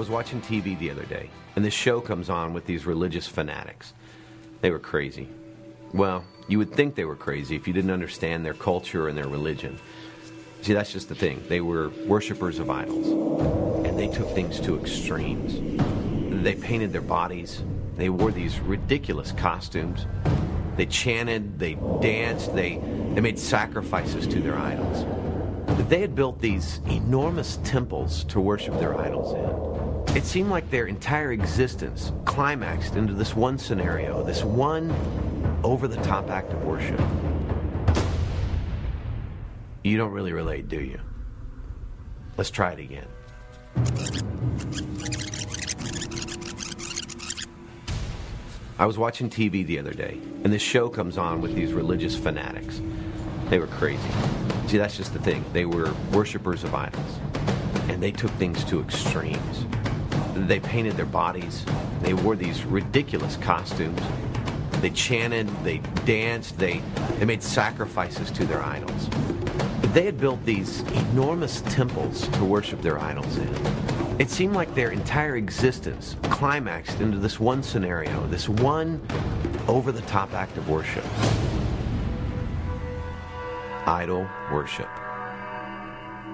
I was watching TV the other day, and this show comes on with these religious fanatics. They were crazy. Well, you would think they were crazy if you didn't understand their culture and their religion. See, that's just the thing. They were worshippers of idols, and they took things to extremes. They painted their bodies, they wore these ridiculous costumes, they chanted, they danced, they, they made sacrifices to their idols. They had built these enormous temples to worship their idols in. It seemed like their entire existence climaxed into this one scenario, this one over the top act of worship. You don't really relate, do you? Let's try it again. I was watching TV the other day, and this show comes on with these religious fanatics. They were crazy. See, that's just the thing. They were worshippers of idols, and they took things to extremes. They painted their bodies, they wore these ridiculous costumes, they chanted, they danced, they, they made sacrifices to their idols. They had built these enormous temples to worship their idols in. It seemed like their entire existence climaxed into this one scenario, this one over the top act of worship idol worship.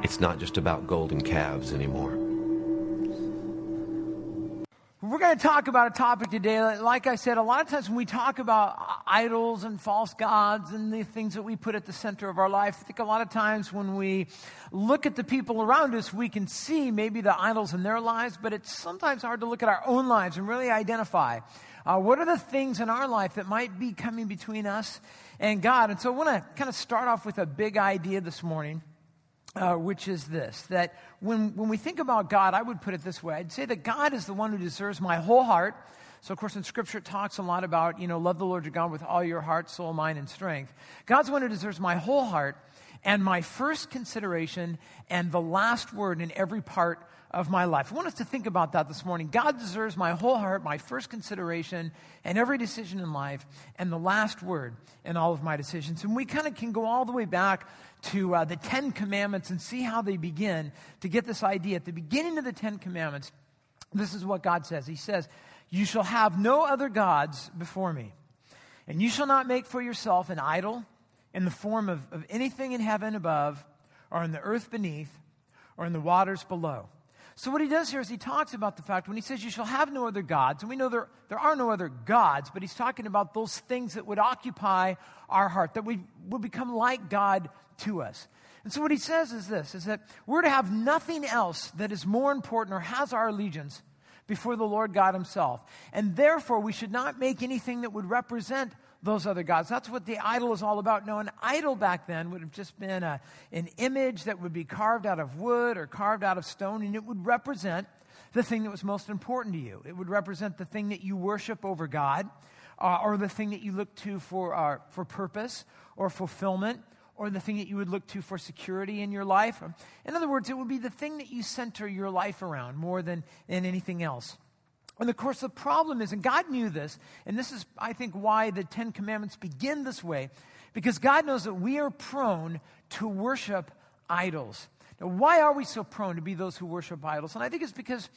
It's not just about golden calves anymore. We're going to talk about a topic today. Like I said, a lot of times when we talk about idols and false gods and the things that we put at the center of our life, I think a lot of times when we look at the people around us, we can see maybe the idols in their lives, but it's sometimes hard to look at our own lives and really identify uh, what are the things in our life that might be coming between us and God. And so I want to kind of start off with a big idea this morning. Uh, which is this that when, when we think about God, I would put it this way I'd say that God is the one who deserves my whole heart. So, of course, in Scripture, it talks a lot about, you know, love the Lord your God with all your heart, soul, mind, and strength. God's the one who deserves my whole heart and my first consideration and the last word in every part of my life. I want us to think about that this morning. God deserves my whole heart, my first consideration, and every decision in life, and the last word in all of my decisions. And we kind of can go all the way back to uh, the Ten Commandments and see how they begin to get this idea. At the beginning of the Ten Commandments, this is what God says He says, You shall have no other gods before me, and you shall not make for yourself an idol in the form of, of anything in heaven above, or in the earth beneath, or in the waters below. So, what he does here is he talks about the fact when he says, You shall have no other gods, and we know there, there are no other gods, but he's talking about those things that would occupy our heart, that we would become like God to us. And so, what he says is this is that we're to have nothing else that is more important or has our allegiance before the Lord God Himself. And therefore, we should not make anything that would represent those other gods. That's what the idol is all about. No, an idol back then would have just been a, an image that would be carved out of wood or carved out of stone, and it would represent the thing that was most important to you. It would represent the thing that you worship over God, uh, or the thing that you look to for, uh, for purpose or fulfillment, or the thing that you would look to for security in your life. In other words, it would be the thing that you center your life around more than, than anything else. And of course, the problem is, and God knew this, and this is, I think, why the Ten Commandments begin this way, because God knows that we are prone to worship idols. Now, why are we so prone to be those who worship idols? And I think it's because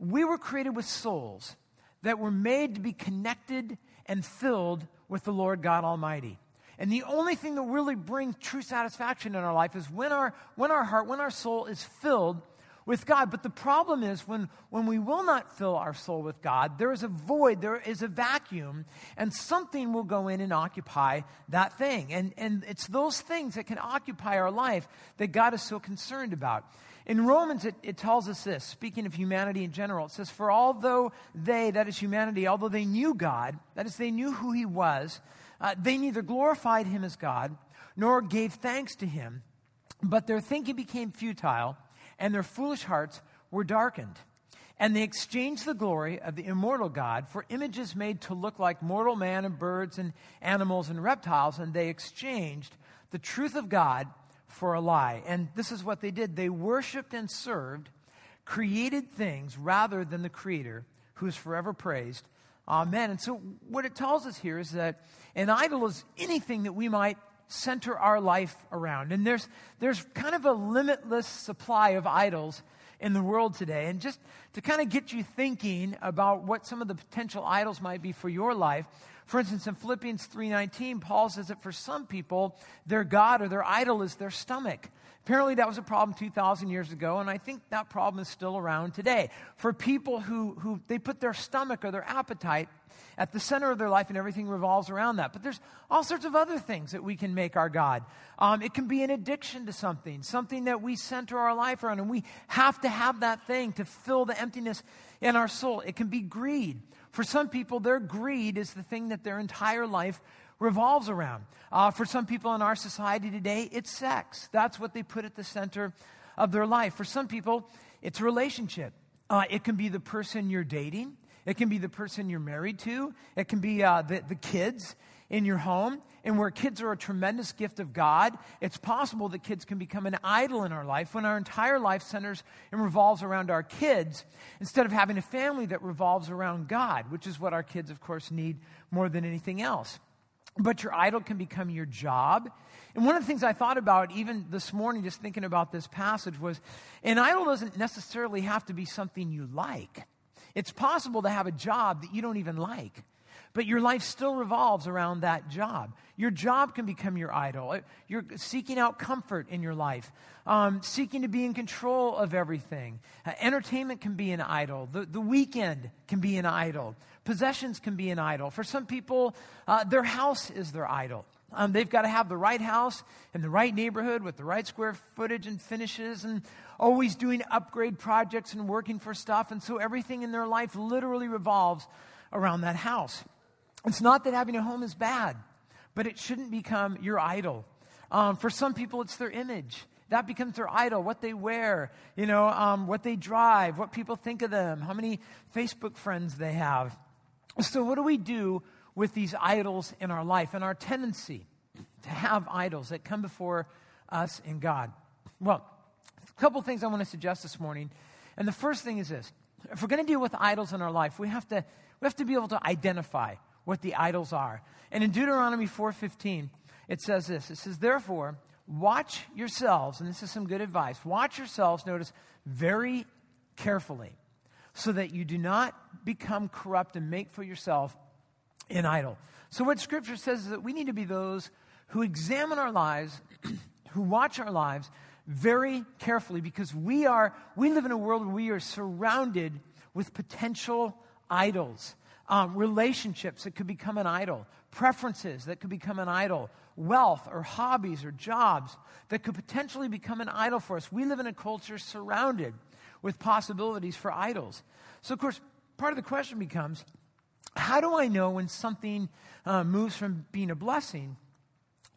we were created with souls that were made to be connected and filled with the Lord God Almighty. And the only thing that really brings true satisfaction in our life is when our, when our heart, when our soul is filled with God. But the problem is when, when we will not fill our soul with God, there is a void, there is a vacuum, and something will go in and occupy that thing. And, and it's those things that can occupy our life that God is so concerned about. In Romans, it, it tells us this, speaking of humanity in general, it says, For although they, that is humanity, although they knew God, that is, they knew who He was, uh, they neither glorified Him as God nor gave thanks to Him, but their thinking became futile and their foolish hearts were darkened. And they exchanged the glory of the immortal God for images made to look like mortal man and birds and animals and reptiles, and they exchanged the truth of God for a lie. And this is what they did they worshiped and served created things rather than the Creator who is forever praised. Amen. And so, what it tells us here is that an idol is anything that we might center our life around. And there's, there's kind of a limitless supply of idols in the world today. And just to kind of get you thinking about what some of the potential idols might be for your life. For instance, in Philippians 3:19, Paul says that for some people, their god or their idol is their stomach. Apparently, that was a problem 2,000 years ago, and I think that problem is still around today. For people who, who they put their stomach or their appetite at the center of their life, and everything revolves around that. But there's all sorts of other things that we can make our God. Um, it can be an addiction to something, something that we center our life around, and we have to have that thing to fill the emptiness in our soul. It can be greed. For some people, their greed is the thing that their entire life revolves around. Uh, for some people in our society today, it's sex. That's what they put at the center of their life. For some people, it's a relationship. Uh, it can be the person you're dating, it can be the person you're married to, it can be uh, the, the kids in your home. And where kids are a tremendous gift of God, it's possible that kids can become an idol in our life when our entire life centers and revolves around our kids instead of having a family that revolves around God, which is what our kids, of course, need more than anything else. But your idol can become your job. And one of the things I thought about even this morning, just thinking about this passage, was an idol doesn't necessarily have to be something you like. It's possible to have a job that you don't even like, but your life still revolves around that job. Your job can become your idol. You're seeking out comfort in your life, um, seeking to be in control of everything. Uh, entertainment can be an idol. The, the weekend can be an idol. Possessions can be an idol. For some people, uh, their house is their idol. Um, they've got to have the right house in the right neighborhood with the right square footage and finishes and always doing upgrade projects and working for stuff. And so everything in their life literally revolves around that house. It's not that having a home is bad, but it shouldn't become your idol. Um, for some people, it's their image. That becomes their idol, what they wear, you know, um, what they drive, what people think of them, how many Facebook friends they have. So, what do we do with these idols in our life and our tendency to have idols that come before us in God? Well, a couple things I want to suggest this morning. And the first thing is this if we're going to deal with idols in our life, we have to, we have to be able to identify what the idols are. And in Deuteronomy 4:15, it says this. It says, "Therefore, watch yourselves, and this is some good advice. Watch yourselves, notice, very carefully, so that you do not become corrupt and make for yourself an idol. So, what Scripture says is that we need to be those who examine our lives, who watch our lives very carefully, because we are, we live in a world where we are surrounded with potential idols. Um, relationships that could become an idol, preferences that could become an idol, wealth or hobbies or jobs that could potentially become an idol for us. We live in a culture surrounded with possibilities for idols. So, of course, part of the question becomes how do I know when something uh, moves from being a blessing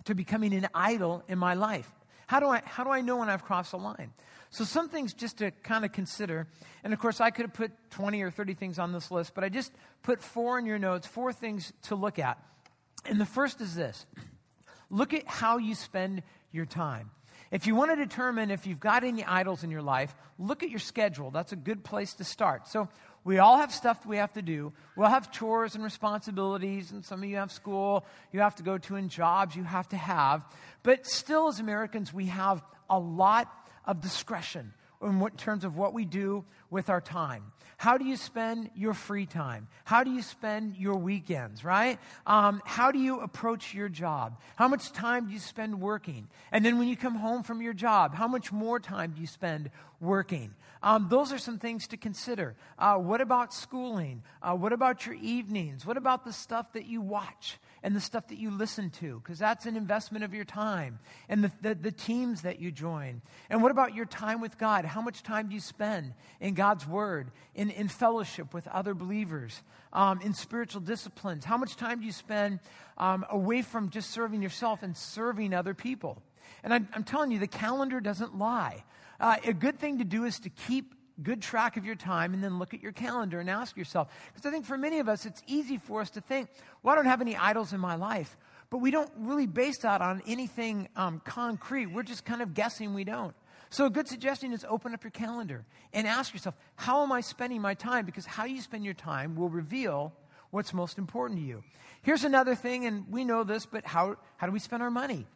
to becoming an idol in my life? How do I, how do I know when I've crossed the line? So, some things just to kind of consider. And of course, I could have put 20 or 30 things on this list, but I just put four in your notes, four things to look at. And the first is this look at how you spend your time. If you want to determine if you've got any idols in your life, look at your schedule. That's a good place to start. So, we all have stuff we have to do. We all have chores and responsibilities, and some of you have school you have to go to and jobs you have to have. But still, as Americans, we have a lot of discretion in what, terms of what we do with our time. How do you spend your free time? How do you spend your weekends, right? Um, how do you approach your job? How much time do you spend working? And then when you come home from your job, how much more time do you spend working? Um, those are some things to consider. Uh, what about schooling? Uh, what about your evenings? What about the stuff that you watch? And the stuff that you listen to, because that's an investment of your time, and the, the, the, teams that you join. And what about your time with God? How much time do you spend in God's Word, in, in fellowship with other believers, um, in spiritual disciplines? How much time do you spend um, away from just serving yourself and serving other people? And I'm, I'm telling you, the calendar doesn't lie. Uh, a good thing to do is to keep good track of your time and then look at your calendar and ask yourself. Because I think for many of us, it's easy for us to think, well, I don't have any idols in my life. But we don't really base that on anything um, concrete. We're just kind of guessing we don't. So, a good suggestion is open up your calendar and ask yourself, how am I spending my time? Because how you spend your time will reveal what's most important to you. Here's another thing, and we know this, but how, how do we spend our money?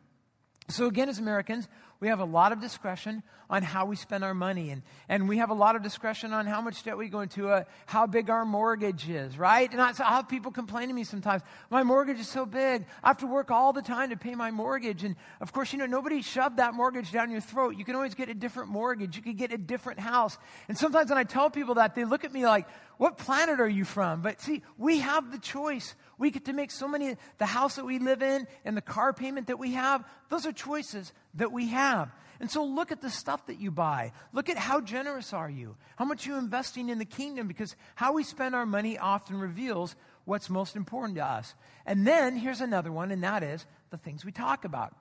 So, again, as Americans, we have a lot of discretion on how we spend our money, and, and we have a lot of discretion on how much debt we go into, uh, how big our mortgage is, right? And I, so I have people complain to me sometimes, my mortgage is so big, I have to work all the time to pay my mortgage. And of course, you know, nobody shoved that mortgage down your throat. You can always get a different mortgage, you could get a different house. And sometimes when I tell people that, they look at me like, what planet are you from? But see, we have the choice. We get to make so many, the house that we live in and the car payment that we have, those are choices that we have. And so look at the stuff that you buy. Look at how generous are you? How much you investing in the kingdom? Because how we spend our money often reveals what's most important to us. And then here's another one, and that is the things we talk about.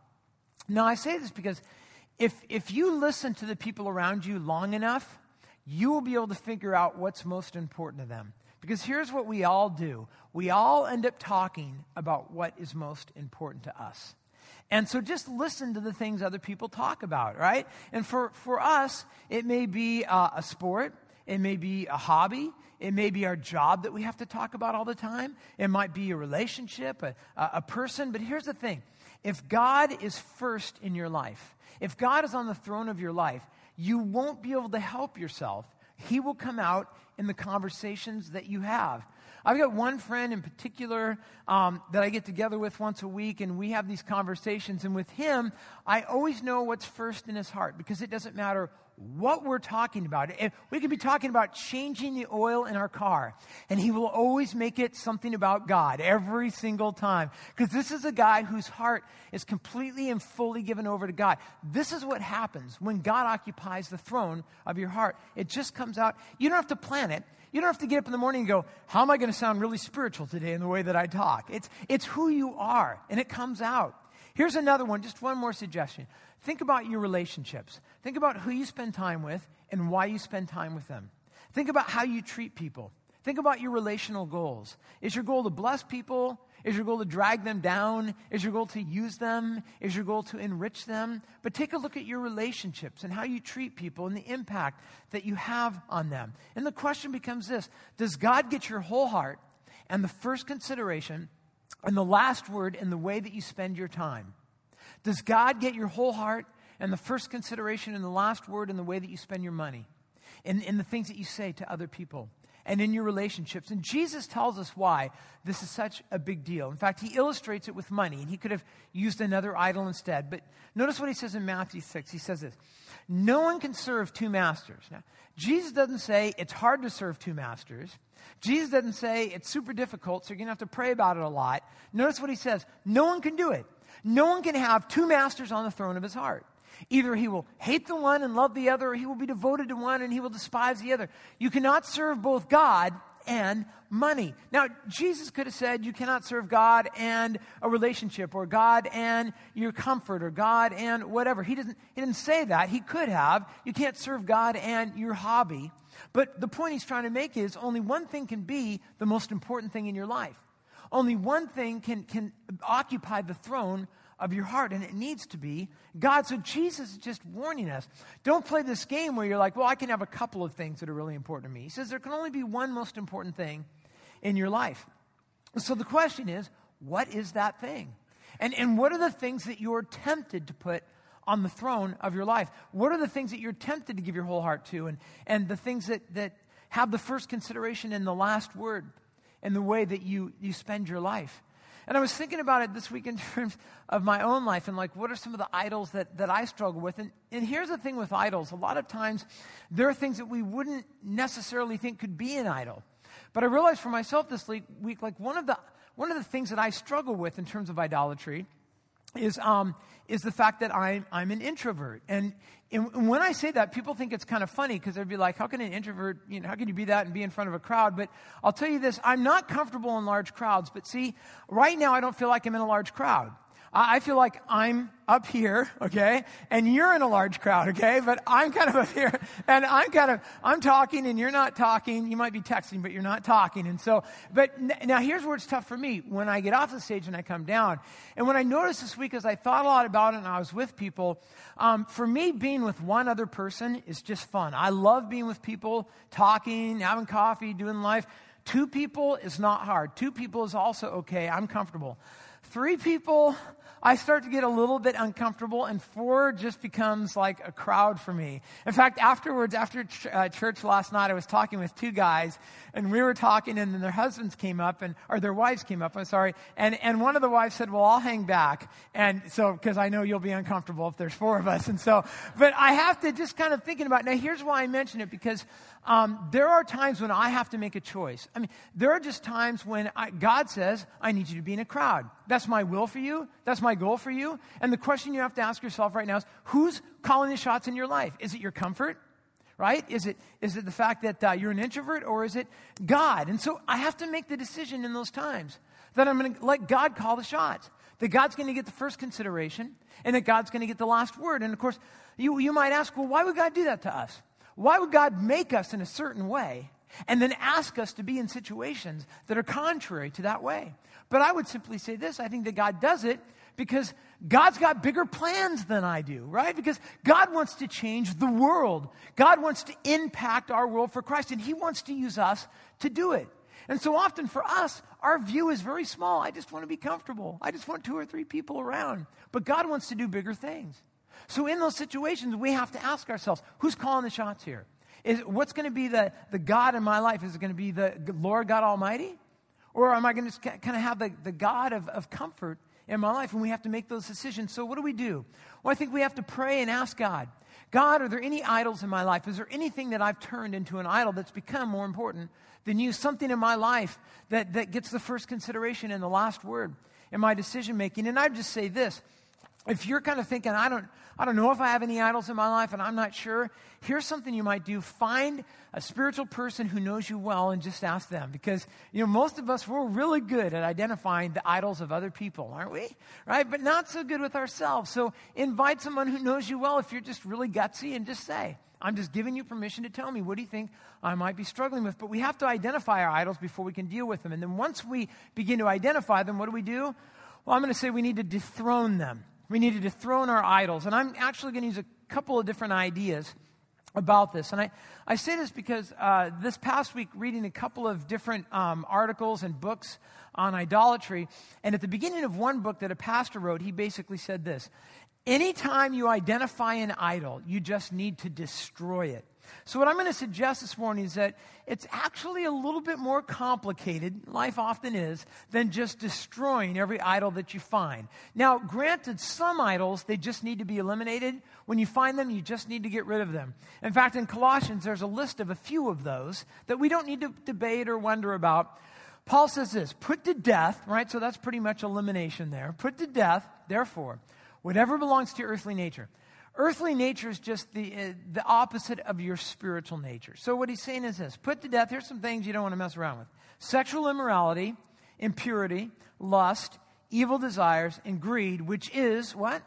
Now, I say this because if, if you listen to the people around you long enough, you will be able to figure out what's most important to them. Because here's what we all do we all end up talking about what is most important to us. And so just listen to the things other people talk about, right? And for, for us, it may be uh, a sport, it may be a hobby, it may be our job that we have to talk about all the time, it might be a relationship, a, a person. But here's the thing if God is first in your life, if God is on the throne of your life, you won't be able to help yourself. He will come out in the conversations that you have. I've got one friend in particular um, that I get together with once a week, and we have these conversations. And with him, I always know what's first in his heart because it doesn't matter what we're talking about. If we could be talking about changing the oil in our car, and he will always make it something about God every single time. Because this is a guy whose heart is completely and fully given over to God. This is what happens when God occupies the throne of your heart. It just comes out. You don't have to plan it. You don't have to get up in the morning and go, How am I going to sound really spiritual today in the way that I talk? It's, it's who you are, and it comes out. Here's another one, just one more suggestion. Think about your relationships. Think about who you spend time with and why you spend time with them. Think about how you treat people. Think about your relational goals. Is your goal to bless people? Is your goal to drag them down? Is your goal to use them? Is your goal to enrich them? But take a look at your relationships and how you treat people and the impact that you have on them. And the question becomes this Does God get your whole heart and the first consideration and the last word in the way that you spend your time? Does God get your whole heart and the first consideration and the last word in the way that you spend your money? In, in the things that you say to other people? And in your relationships. And Jesus tells us why this is such a big deal. In fact, he illustrates it with money, and he could have used another idol instead. But notice what he says in Matthew 6. He says this No one can serve two masters. Now, Jesus doesn't say it's hard to serve two masters. Jesus doesn't say it's super difficult, so you're going to have to pray about it a lot. Notice what he says no one can do it. No one can have two masters on the throne of his heart. Either he will hate the one and love the other, or he will be devoted to one and he will despise the other. You cannot serve both God and money. Now, Jesus could have said you cannot serve God and a relationship, or God and your comfort, or God and whatever. He didn't, he didn't say that. He could have. You can't serve God and your hobby. But the point he's trying to make is only one thing can be the most important thing in your life. Only one thing can, can occupy the throne of your heart, and it needs to be God. So Jesus is just warning us don't play this game where you're like, well, I can have a couple of things that are really important to me. He says there can only be one most important thing in your life. So the question is, what is that thing? And, and what are the things that you're tempted to put on the throne of your life? What are the things that you're tempted to give your whole heart to? And, and the things that, that have the first consideration and the last word in the way that you, you spend your life? And I was thinking about it this week in terms of my own life and like, what are some of the idols that, that I struggle with? And, and here's the thing with idols a lot of times there are things that we wouldn't necessarily think could be an idol. But I realized for myself this week, like one of the, one of the things that I struggle with in terms of idolatry is, um, is the fact that I'm, I'm an introvert. And, and when I say that, people think it's kind of funny because they'd be like, how can an introvert, you know, how can you be that and be in front of a crowd? But I'll tell you this, I'm not comfortable in large crowds. But see, right now I don't feel like I'm in a large crowd. I feel like I'm up here, okay, and you're in a large crowd, okay, but I'm kind of up here, and I'm kind of, I'm talking and you're not talking. You might be texting, but you're not talking. And so, but n- now here's where it's tough for me. When I get off the stage and I come down, and when I noticed this week as I thought a lot about it and I was with people, um, for me, being with one other person is just fun. I love being with people, talking, having coffee, doing life. Two people is not hard. Two people is also okay. I'm comfortable. three people, I start to get a little bit uncomfortable, and four just becomes like a crowd for me. In fact, afterwards, after ch- uh, church last night, I was talking with two guys, and we were talking, and then their husbands came up, and or their wives came up. I'm sorry, and and one of the wives said, "Well, I'll hang back," and so because I know you'll be uncomfortable if there's four of us, and so, but I have to just kind of thinking about. Now, here's why I mention it because um, there are times when I have to make a choice. I mean, there are just times when I, God says, I need you to be in a crowd. That's my will for you. That's my goal for you. And the question you have to ask yourself right now is who's calling the shots in your life? Is it your comfort? Right? Is it, is it the fact that uh, you're an introvert or is it God? And so I have to make the decision in those times that I'm going to let God call the shots. That God's going to get the first consideration and that God's going to get the last word. And of course, you, you might ask, well, why would God do that to us? Why would God make us in a certain way and then ask us to be in situations that are contrary to that way? But I would simply say this I think that God does it because God's got bigger plans than I do, right? Because God wants to change the world. God wants to impact our world for Christ, and He wants to use us to do it. And so often for us, our view is very small. I just want to be comfortable. I just want two or three people around. But God wants to do bigger things. So in those situations, we have to ask ourselves, who's calling the shots here? Is, what's going to be the, the God in my life? Is it going to be the Lord God Almighty? Or am I going to kind of have the, the God of, of comfort in my life? And we have to make those decisions. So what do we do? Well, I think we have to pray and ask God, God, are there any idols in my life? Is there anything that I've turned into an idol that's become more important than you? Something in my life that, that gets the first consideration and the last word in my decision making? And I'd just say this if you're kind of thinking, I don't, I don't know if I have any idols in my life and I'm not sure, here's something you might do. Find a spiritual person who knows you well and just ask them. Because, you know, most of us, we're really good at identifying the idols of other people, aren't we? Right? But not so good with ourselves. So invite someone who knows you well if you're just really gutsy and just say, I'm just giving you permission to tell me what do you think I might be struggling with. But we have to identify our idols before we can deal with them. And then once we begin to identify them, what do we do? Well, I'm going to say we need to dethrone them. We need to dethrone our idols. And I'm actually going to use a couple of different ideas about this. And I, I say this because uh, this past week, reading a couple of different um, articles and books on idolatry, and at the beginning of one book that a pastor wrote, he basically said this Anytime you identify an idol, you just need to destroy it. So, what I'm going to suggest this morning is that it's actually a little bit more complicated, life often is, than just destroying every idol that you find. Now, granted, some idols, they just need to be eliminated. When you find them, you just need to get rid of them. In fact, in Colossians, there's a list of a few of those that we don't need to debate or wonder about. Paul says this put to death, right? So that's pretty much elimination there. Put to death, therefore, whatever belongs to your earthly nature Earthly nature is just the, uh, the opposite of your spiritual nature. So, what he's saying is this put to death, here's some things you don't want to mess around with sexual immorality, impurity, lust, evil desires, and greed, which is what?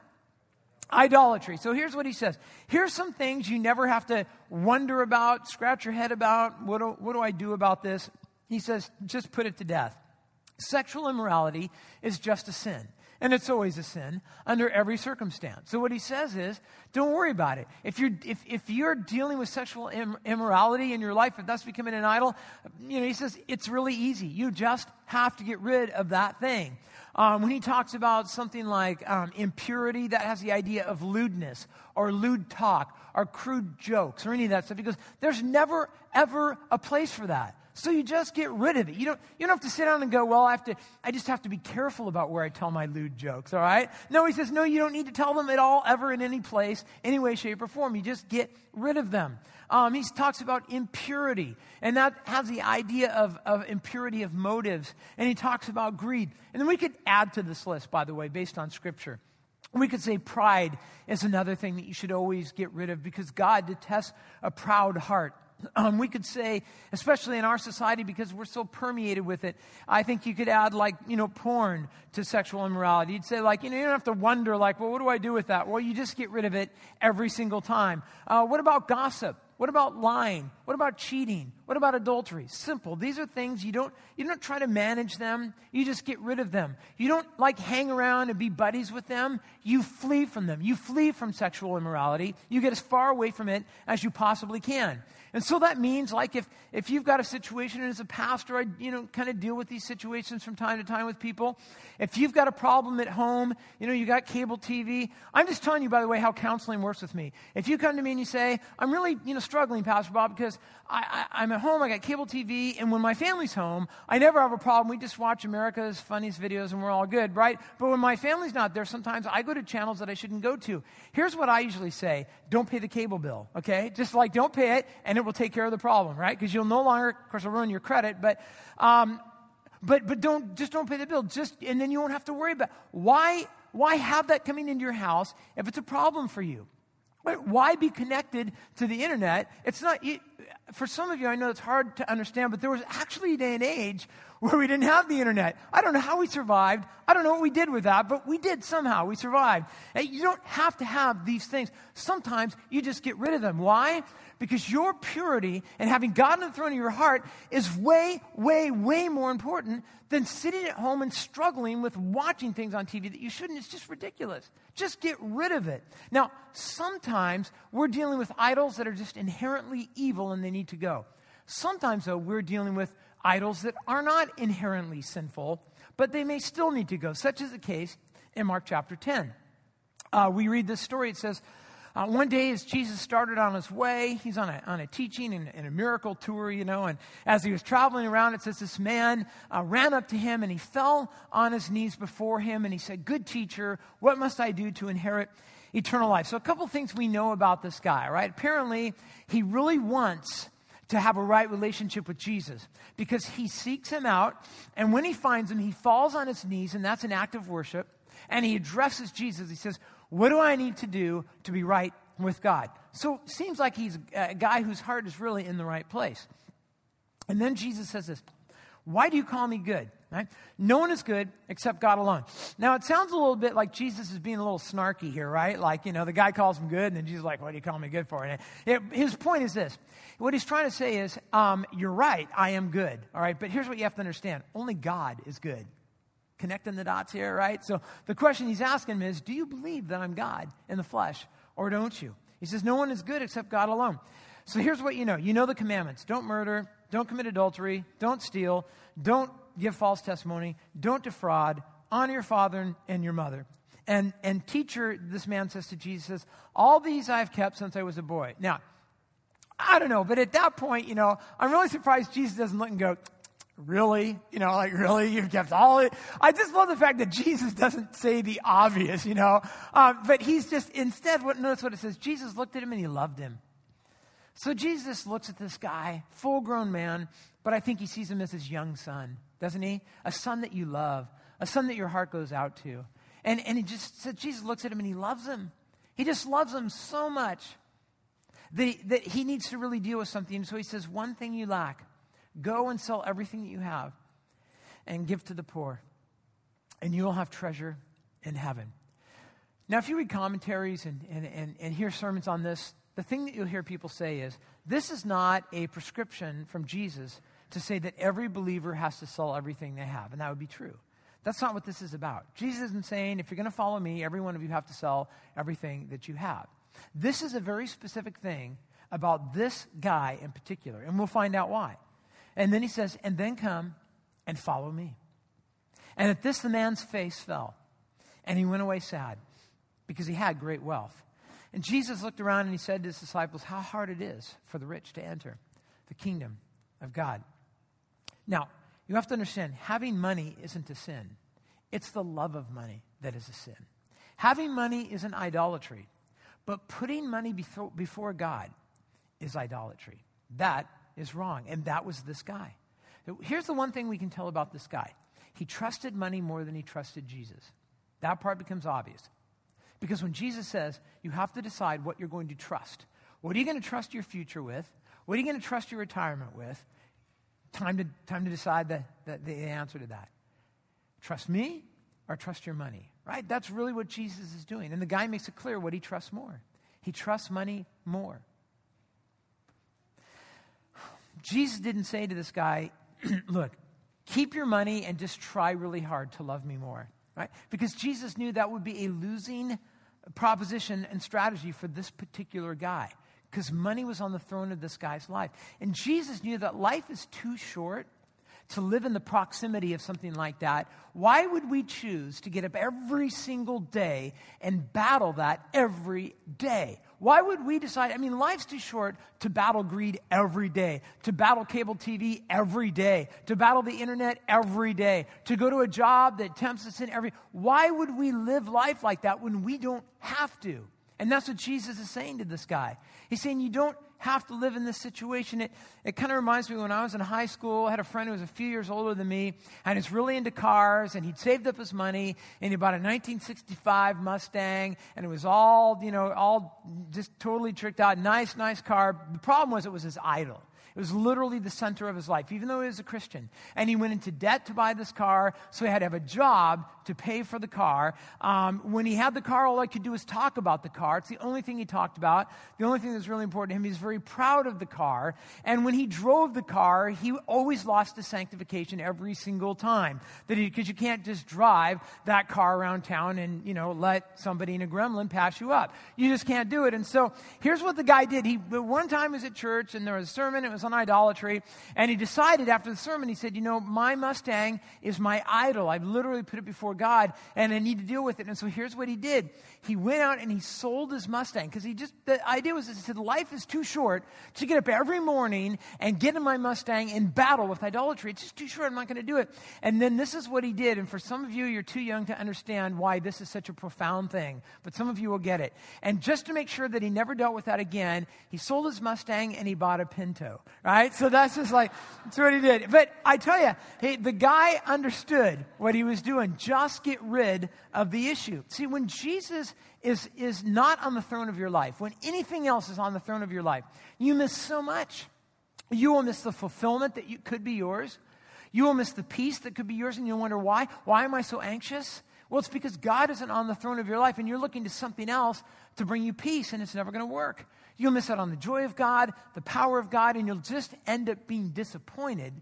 Idolatry. So here's what he says. Here's some things you never have to wonder about, scratch your head about. What do, what do I do about this? He says, just put it to death. Sexual immorality is just a sin. And it's always a sin under every circumstance. So what he says is, don't worry about it. If you're, if, if you're dealing with sexual immorality in your life, if that's becoming an idol, you know, he says it's really easy. You just have to get rid of that thing. Um, when he talks about something like um, impurity, that has the idea of lewdness or lewd talk or crude jokes or any of that stuff. He goes, there's never, ever a place for that. So you just get rid of it. You don't, you don't have to sit down and go, well, I, have to, I just have to be careful about where I tell my lewd jokes, all right? No, he says, no, you don't need to tell them at all, ever, in any place, any way, shape, or form. You just get rid of them. Um, he talks about impurity, and that has the idea of, of impurity of motives. And he talks about greed. And then we could add to this list, by the way, based on Scripture. We could say pride is another thing that you should always get rid of because God detests a proud heart. Um, we could say, especially in our society, because we're so permeated with it, I think you could add, like, you know, porn to sexual immorality. You'd say, like, you know, you don't have to wonder, like, well, what do I do with that? Well, you just get rid of it every single time. Uh, what about gossip? What about lying? What about cheating? What about adultery? Simple. These are things you don't you don't try to manage them. You just get rid of them. You don't like hang around and be buddies with them. You flee from them. You flee from sexual immorality. You get as far away from it as you possibly can. And so that means, like, if, if you've got a situation, and as a pastor, I, you know, kind of deal with these situations from time to time with people. If you've got a problem at home, you know, you got cable TV. I'm just telling you, by the way, how counseling works with me. If you come to me and you say, I'm really, you know, struggling, Pastor Bob, because I, I'm at home, I got cable TV, and when my family's home, I never have a problem. We just watch America's funniest videos and we're all good, right? But when my family's not there, sometimes I go to channels that I shouldn't go to. Here's what I usually say don't pay the cable bill, okay? Just like don't pay it, and it will take care of the problem, right? Because you'll no longer, of course, it'll ruin your credit, but, um, but, but don't, just don't pay the bill. Just, and then you won't have to worry about why, why have that coming into your house if it's a problem for you? Why be connected to the internet? It's not, for some of you, I know it's hard to understand, but there was actually a day and age where we didn't have the internet. I don't know how we survived. I don't know what we did with that, but we did somehow. We survived. And you don't have to have these things. Sometimes you just get rid of them. Why? Because your purity and having God on the throne of your heart is way, way, way more important than sitting at home and struggling with watching things on TV that you shouldn't. It's just ridiculous. Just get rid of it. Now, sometimes we're dealing with idols that are just inherently evil and they need to go. Sometimes, though, we're dealing with idols that are not inherently sinful, but they may still need to go, such is the case in Mark chapter 10. Uh, we read this story. It says, uh, one day, as Jesus started on his way, he's on a, on a teaching and, and a miracle tour, you know, and as he was traveling around, it says this man uh, ran up to him and he fell on his knees before him and he said, Good teacher, what must I do to inherit eternal life? So, a couple things we know about this guy, right? Apparently, he really wants to have a right relationship with Jesus because he seeks him out. And when he finds him, he falls on his knees, and that's an act of worship. And he addresses Jesus. He says, What do I need to do to be right with God? So it seems like he's a guy whose heart is really in the right place. And then Jesus says this Why do you call me good? Right? No one is good except God alone. Now, it sounds a little bit like Jesus is being a little snarky here, right? Like, you know, the guy calls him good, and then Jesus is like, what do you call me good for? And it, his point is this. What he's trying to say is, um, you're right, I am good, all right? But here's what you have to understand. Only God is good. Connecting the dots here, right? So the question he's asking him is, do you believe that I'm God in the flesh, or don't you? He says, no one is good except God alone. So here's what you know. You know the commandments. Don't murder, don't commit adultery, don't steal, don't give false testimony, don't defraud, honor your father and your mother. And, and teacher, this man says to Jesus, all these I've kept since I was a boy. Now, I don't know, but at that point, you know, I'm really surprised Jesus doesn't look and go, really? You know, like, really? You've kept all it? I just love the fact that Jesus doesn't say the obvious, you know, um, but he's just, instead, what, notice what it says Jesus looked at him and he loved him. So Jesus looks at this guy, full grown man, but I think he sees him as his young son doesn't he? A son that you love, a son that your heart goes out to. And, and he just said, Jesus looks at him and he loves him. He just loves him so much that he, that he needs to really deal with something. so he says, One thing you lack go and sell everything that you have and give to the poor, and you will have treasure in heaven. Now, if you read commentaries and, and, and, and hear sermons on this, the thing that you'll hear people say is this is not a prescription from Jesus to say that every believer has to sell everything they have, and that would be true. That's not what this is about. Jesus isn't saying, if you're going to follow me, every one of you have to sell everything that you have. This is a very specific thing about this guy in particular, and we'll find out why. And then he says, and then come and follow me. And at this, the man's face fell, and he went away sad because he had great wealth. And Jesus looked around and he said to his disciples, How hard it is for the rich to enter the kingdom of God. Now, you have to understand having money isn't a sin, it's the love of money that is a sin. Having money is an idolatry, but putting money before, God is idolatry. That is wrong. And that was this guy. Here's the one thing we can tell about this guy he trusted money more than he trusted Jesus. That part becomes obvious. Because when Jesus says, you have to decide what you're going to trust. What are you going to trust your future with? What are you going to trust your retirement with? Time to, time to decide the, the, the answer to that. Trust me or trust your money, right? That's really what Jesus is doing. And the guy makes it clear what he trusts more. He trusts money more. Jesus didn't say to this guy, Look, keep your money and just try really hard to love me more, right? Because Jesus knew that would be a losing proposition and strategy for this particular guy because money was on the throne of this guy's life. And Jesus knew that life is too short to live in the proximity of something like that, why would we choose to get up every single day and battle that every day? Why would we decide? I mean, life's too short to battle greed every day, to battle cable TV every day, to battle the internet every day, to go to a job that tempts us in every. Why would we live life like that when we don't have to? And that's what Jesus is saying to this guy. He's saying you don't have to live in this situation. It, it kind of reminds me when I was in high school, I had a friend who was a few years older than me, and he's really into cars, and he'd saved up his money, and he bought a 1965 Mustang, and it was all, you know, all just totally tricked out. Nice, nice car. The problem was it was his idol. It was literally the center of his life, even though he was a Christian. And he went into debt to buy this car, so he had to have a job to pay for the car. Um, when he had the car, all I could do was talk about the car. It's the only thing he talked about. The only thing that's really important to him. He's very proud of the car. And when he drove the car, he always lost his sanctification every single time. That because you can't just drive that car around town and you know let somebody in a gremlin pass you up. You just can't do it. And so here's what the guy did. He one time was at church and there was a sermon. It was on idolatry. And he decided after the sermon, he said, You know, my Mustang is my idol. I've literally put it before God and I need to deal with it. And so here's what he did he went out and he sold his Mustang because he just, the idea was, he said, life is too short to get up every morning and get in my Mustang and battle with idolatry. It's just too short. I'm not going to do it. And then this is what he did. And for some of you, you're too young to understand why this is such a profound thing, but some of you will get it. And just to make sure that he never dealt with that again, he sold his Mustang and he bought a Pinto, right? So that's just like, that's what he did. But I tell you, hey, the guy understood what he was doing. Just get rid of the issue. See, when Jesus is, is not on the throne of your life, when anything else is on the throne of your life, you miss so much. You will miss the fulfillment that you, could be yours. You will miss the peace that could be yours, and you'll wonder why. Why am I so anxious? Well, it's because God isn't on the throne of your life, and you're looking to something else to bring you peace, and it's never going to work. You'll miss out on the joy of God, the power of God, and you'll just end up being disappointed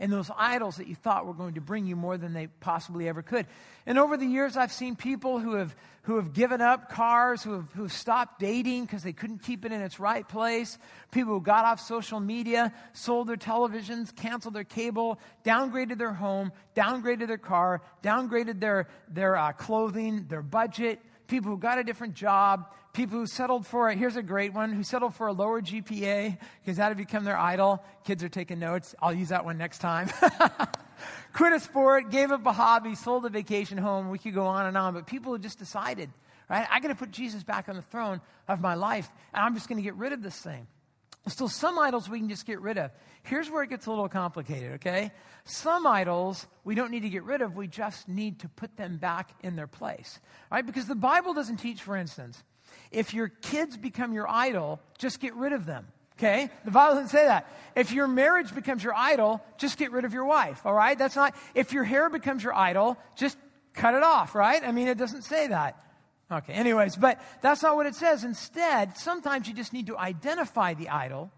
in those idols that you thought were going to bring you more than they possibly ever could. And over the years, I've seen people who have, who have given up cars, who have, who have stopped dating because they couldn't keep it in its right place, people who got off social media, sold their televisions, canceled their cable, downgraded their home, downgraded their car, downgraded their, their uh, clothing, their budget, people who got a different job, people who settled for, it, here's a great one, who settled for a lower GPA because that had become their idol. Kids are taking notes. I'll use that one next time. Quit a sport, gave up a hobby, sold a vacation home. We could go on and on, but people have just decided, right? I got to put Jesus back on the throne of my life, and I'm just going to get rid of this thing. Still, some idols we can just get rid of. Here's where it gets a little complicated, okay? Some idols we don't need to get rid of, we just need to put them back in their place, right? Because the Bible doesn't teach, for instance, if your kids become your idol, just get rid of them. Okay? The Bible doesn't say that. If your marriage becomes your idol, just get rid of your wife. All right? That's not, if your hair becomes your idol, just cut it off, right? I mean, it doesn't say that. Okay, anyways, but that's not what it says. Instead, sometimes you just need to identify the idol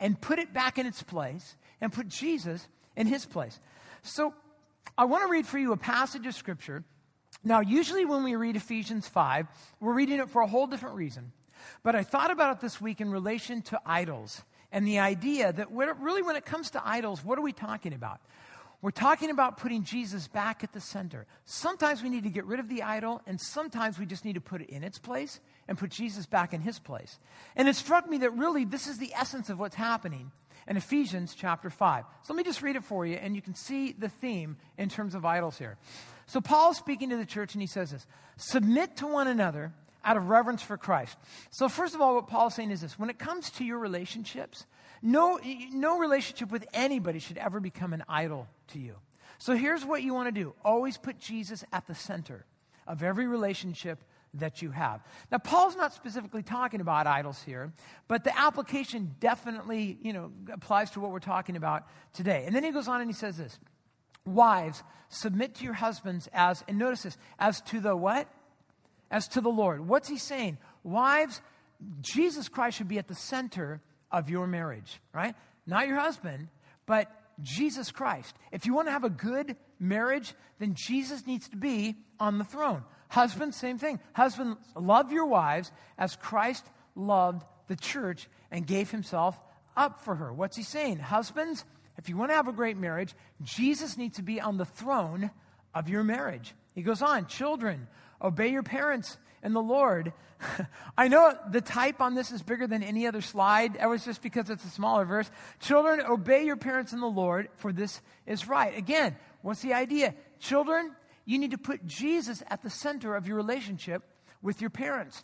and put it back in its place and put Jesus in his place. So I want to read for you a passage of scripture now, usually when we read Ephesians 5, we're reading it for a whole different reason. But I thought about it this week in relation to idols and the idea that really, when it comes to idols, what are we talking about? We're talking about putting Jesus back at the center. Sometimes we need to get rid of the idol, and sometimes we just need to put it in its place and put Jesus back in his place. And it struck me that really this is the essence of what's happening in Ephesians chapter 5. So let me just read it for you, and you can see the theme in terms of idols here. So Paul's speaking to the church and he says this submit to one another out of reverence for Christ. So, first of all, what Paul's saying is this when it comes to your relationships, no, no relationship with anybody should ever become an idol to you. So, here's what you want to do always put Jesus at the center of every relationship that you have. Now, Paul's not specifically talking about idols here, but the application definitely, you know, applies to what we're talking about today. And then he goes on and he says this Wives, submit to your husbands as, and notice this, as to the what? As to the Lord. What's he saying? Wives, Jesus Christ should be at the center of your marriage, right? not your husband, but Jesus Christ. If you want to have a good marriage, then Jesus needs to be on the throne. Husbands, same thing. Husbands, love your wives as Christ loved the church and gave himself up for her. What's he saying? Husbands, if you want to have a great marriage, Jesus needs to be on the throne of your marriage. He goes on, children, obey your parents in the Lord. I know the type on this is bigger than any other slide. That was just because it's a smaller verse. Children, obey your parents in the Lord, for this is right. Again, what's the idea? Children, you need to put Jesus at the center of your relationship with your parents.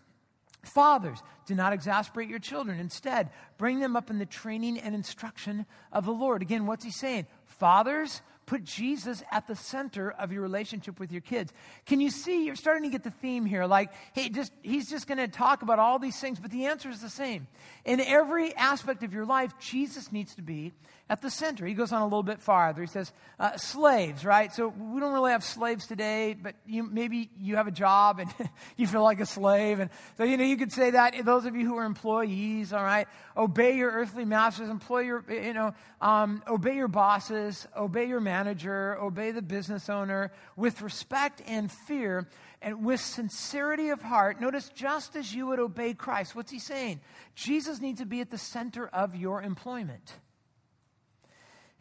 Fathers, do not exasperate your children. Instead, bring them up in the training and instruction of the Lord. Again, what's he saying? Fathers, put Jesus at the center of your relationship with your kids. Can you see you're starting to get the theme here? Like, hey, just he's just going to talk about all these things, but the answer is the same. In every aspect of your life, Jesus needs to be at the center. He goes on a little bit farther. He says, uh, slaves, right? So we don't really have slaves today, but you, maybe you have a job and you feel like a slave. And so, you know, you could say that. Those of you who are employees, all right, obey your earthly masters, employ your, you know, um, obey your bosses, obey your manager, obey the business owner with respect and fear and with sincerity of heart. Notice, just as you would obey Christ. What's he saying? Jesus needs to be at the center of your employment.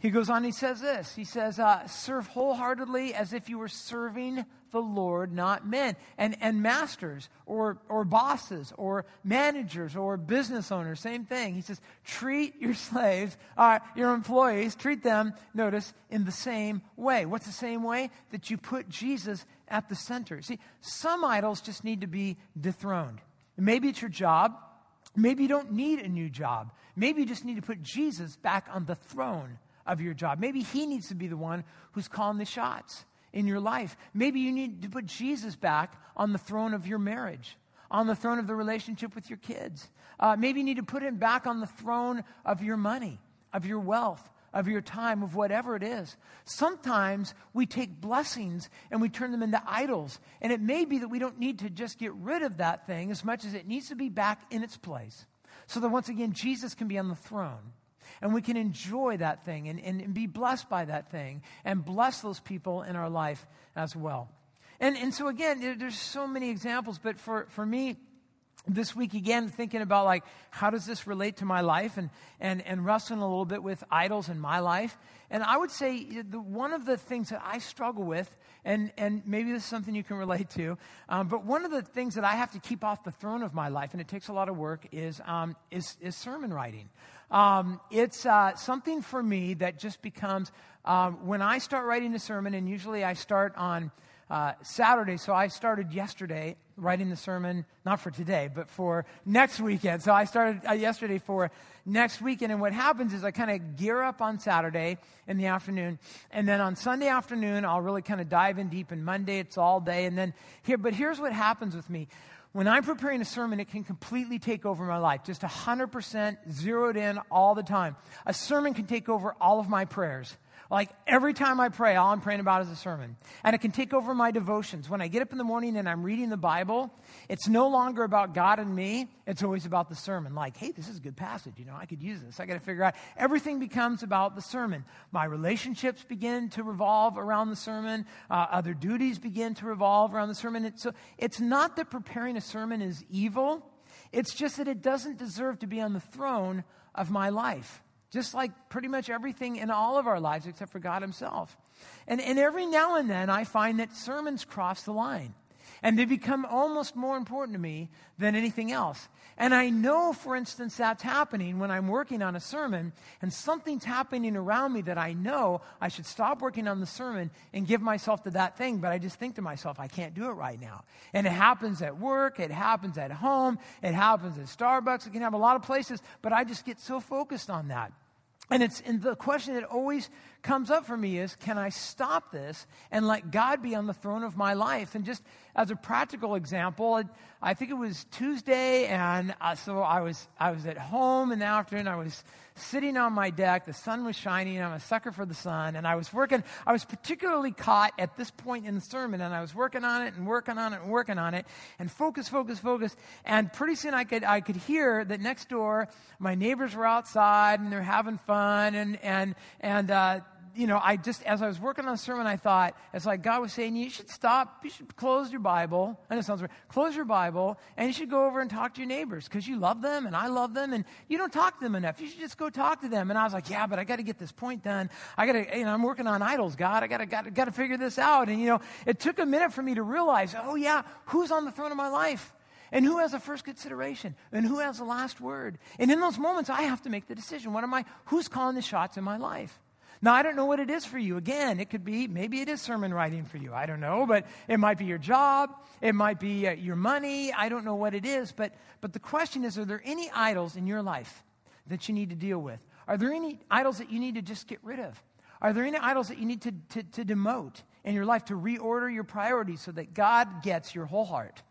He goes on, he says this. He says, uh, serve wholeheartedly as if you were serving the Lord, not men. And, and masters or, or bosses or managers or business owners, same thing. He says, treat your slaves, uh, your employees, treat them, notice, in the same way. What's the same way? That you put Jesus at the center. See, some idols just need to be dethroned. Maybe it's your job. Maybe you don't need a new job. Maybe you just need to put Jesus back on the throne of your job. Maybe He needs to be the one who's calling the shots in your life. Maybe you need to put Jesus back on the throne of your marriage, on the throne of the relationship with your kids. Uh, maybe you need to put Him back on the throne of your money, of your wealth. Of your time, of whatever it is. Sometimes we take blessings and we turn them into idols. And it may be that we don't need to just get rid of that thing as much as it needs to be back in its place. So that once again, Jesus can be on the throne and we can enjoy that thing and, and, be blessed by that thing and bless those people in our life as well. And, and so, again, there, there's so many examples, but for, for me, this week again thinking about like how does this relate to my life? And, and, and wrestling a little bit with idols in my life. And i would say the, one of the things that i struggle with and, and maybe this is something you can relate to um, but one of the things that i have to keep off the throne of my life and it takes a lot of work is, um, is, is sermon writing. Um, it's uh, something for me that just becomes um, when I start writing a sermon, and usually I start on uh, Saturday. So I started yesterday writing the sermon, not for today, but for next weekend. So I started uh, yesterday for next weekend. And what happens is I kind of gear up on Saturday in the afternoon. And then on Sunday afternoon, I'll really kind of dive in deep. And Monday, it's all day. And then here, but here's what happens with me when I'm preparing a sermon, it can completely take over my life, just 100% zeroed in all the time. A sermon can take over all of my prayers. Like every time I pray, all I'm praying about is a sermon. And it can take over my devotions. When I get up in the morning and I'm reading the Bible, it's no longer about God and me. It's always about the sermon. Like, hey, this is a good passage. You know, I could use this. I got to figure out. Everything becomes about the sermon. My relationships begin to revolve around the sermon. Uh, other duties begin to revolve around the sermon. It, so it's not that preparing a sermon is evil. It's just that it doesn't deserve to be on the throne of my life just like pretty much everything in all of our lives except for God Himself. And, and every now and then I find that sermons cross the line. And they become almost more important to me than anything else. And I know, for instance, that's happening when I'm working on a sermon and something's happening around me that I know I should stop working on the sermon and give myself to that thing. But I just think to myself, I can't do it right now. And it happens at work, it happens at home, it happens at Starbucks, it can have a lot of places, but I just get so focused on that. And it's and the question that always comes up for me is can I stop this and let God be on the throne of my life? And just as a practical example, I think it was Tuesday, and uh, so I was I was at home in the afternoon. I was sitting on my deck. The sun was shining. I'm a sucker for the sun, and I was working. I was particularly caught at this point in the sermon, and I was working on it and working on it and working on it, and focus, focus, focus. And pretty soon, I could I could hear that next door, my neighbors were outside and they're having fun, and and and. Uh, you know, I just, as I was working on the sermon, I thought, it's like God was saying, you should stop, you should close your Bible. I know it sounds weird. Close your Bible, and you should go over and talk to your neighbors because you love them and I love them, and you don't talk to them enough. You should just go talk to them. And I was like, yeah, but I got to get this point done. I got to, you know, I'm working on idols, God. I got to, got to figure this out. And, you know, it took a minute for me to realize, oh, yeah, who's on the throne of my life? And who has the first consideration? And who has the last word? And in those moments, I have to make the decision. What am I, who's calling the shots in my life? Now, I don't know what it is for you. Again, it could be, maybe it is sermon writing for you. I don't know, but it might be your job. It might be uh, your money. I don't know what it is. But, but the question is are there any idols in your life that you need to deal with? Are there any idols that you need to just get rid of? Are there any idols that you need to, to, to demote in your life to reorder your priorities so that God gets your whole heart?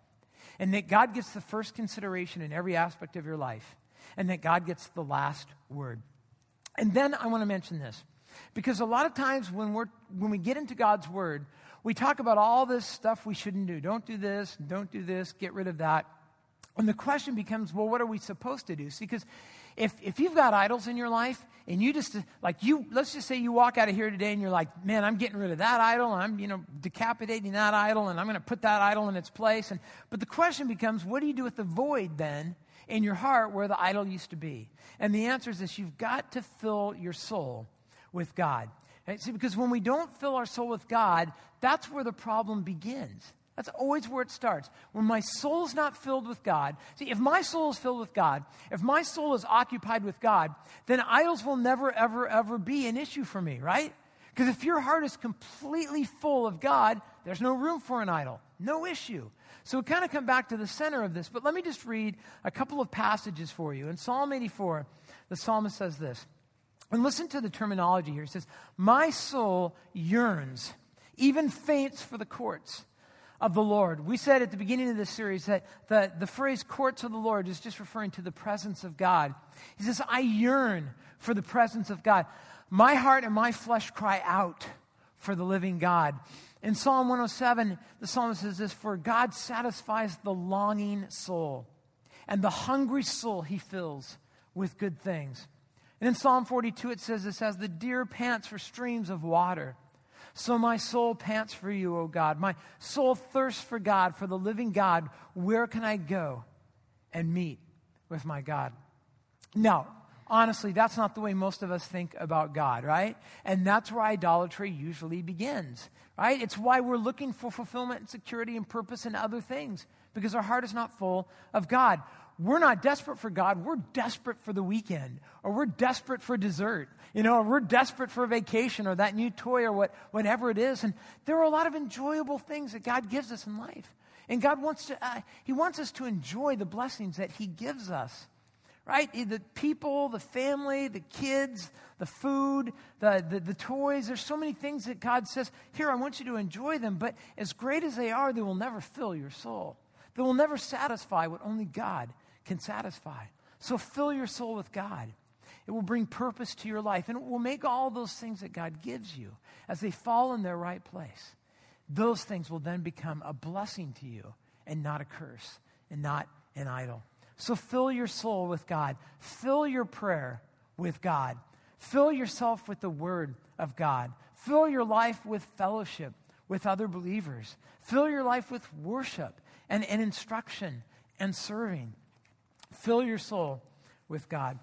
And that God gets the first consideration in every aspect of your life, and that God gets the last word. And then I want to mention this because a lot of times when, we're, when we get into God's Word, we talk about all this stuff we shouldn't do. Don't do this, don't do this, get rid of that. And the question becomes, well, what are we supposed to do? See, because if, if you've got idols in your life and you just, like you, let's just say you walk out of here today and you're like, man, I'm getting rid of that idol. I'm, you know, decapitating that idol and I'm going to put that idol in its place. And, but the question becomes, what do you do with the void then in your heart where the idol used to be? And the answer is this you've got to fill your soul with God. Right? See, because when we don't fill our soul with God, that's where the problem begins. That's always where it starts. When my soul's not filled with God, see, if my soul is filled with God, if my soul is occupied with God, then idols will never, ever, ever be an issue for me, right? Because if your heart is completely full of God, there's no room for an idol, no issue. So we kind of come back to the center of this, but let me just read a couple of passages for you. In Psalm 84, the psalmist says this and listen to the terminology here. It says, My soul yearns, even faints for the courts of the Lord. We said at the beginning of this series that the, the phrase courts of the Lord is just referring to the presence of God. He says, I yearn for the presence of God. My heart and my flesh cry out for the living God. In Psalm 107, the psalmist says this For God satisfies the longing soul, and the hungry soul he fills with good things. And in Psalm 42, it says this as the deer pants for streams of water. So my soul pants for you, O God. My soul thirsts for God, for the living God. Where can I go and meet with my God? Now, honestly, that's not the way most of us think about God, right? And that's where idolatry usually begins, right? It's why we're looking for fulfillment and security and purpose and other things, because our heart is not full of God we're not desperate for God. We're desperate for the weekend, or we're desperate for dessert, you know, or we're desperate for a vacation or that new toy or what, whatever it is. And there are a lot of enjoyable things that God gives us in life. And God wants to, uh, He wants us to enjoy the blessings that He gives us, right? The people, the family, the kids, the food, the, the, the toys. There's so many things that God says, here, I want you to enjoy them. But as great as they are, they will never fill your soul. They will never satisfy what only God can satisfy. So fill your soul with God. It will bring purpose to your life, and it will make all those things that God gives you as they fall in their right place. Those things will then become a blessing to you and not a curse and not an idol. So fill your soul with God. Fill your prayer with God. Fill yourself with the Word of God. Fill your life with fellowship with other believers. Fill your life with worship and, and instruction and serving. Fill your soul with God.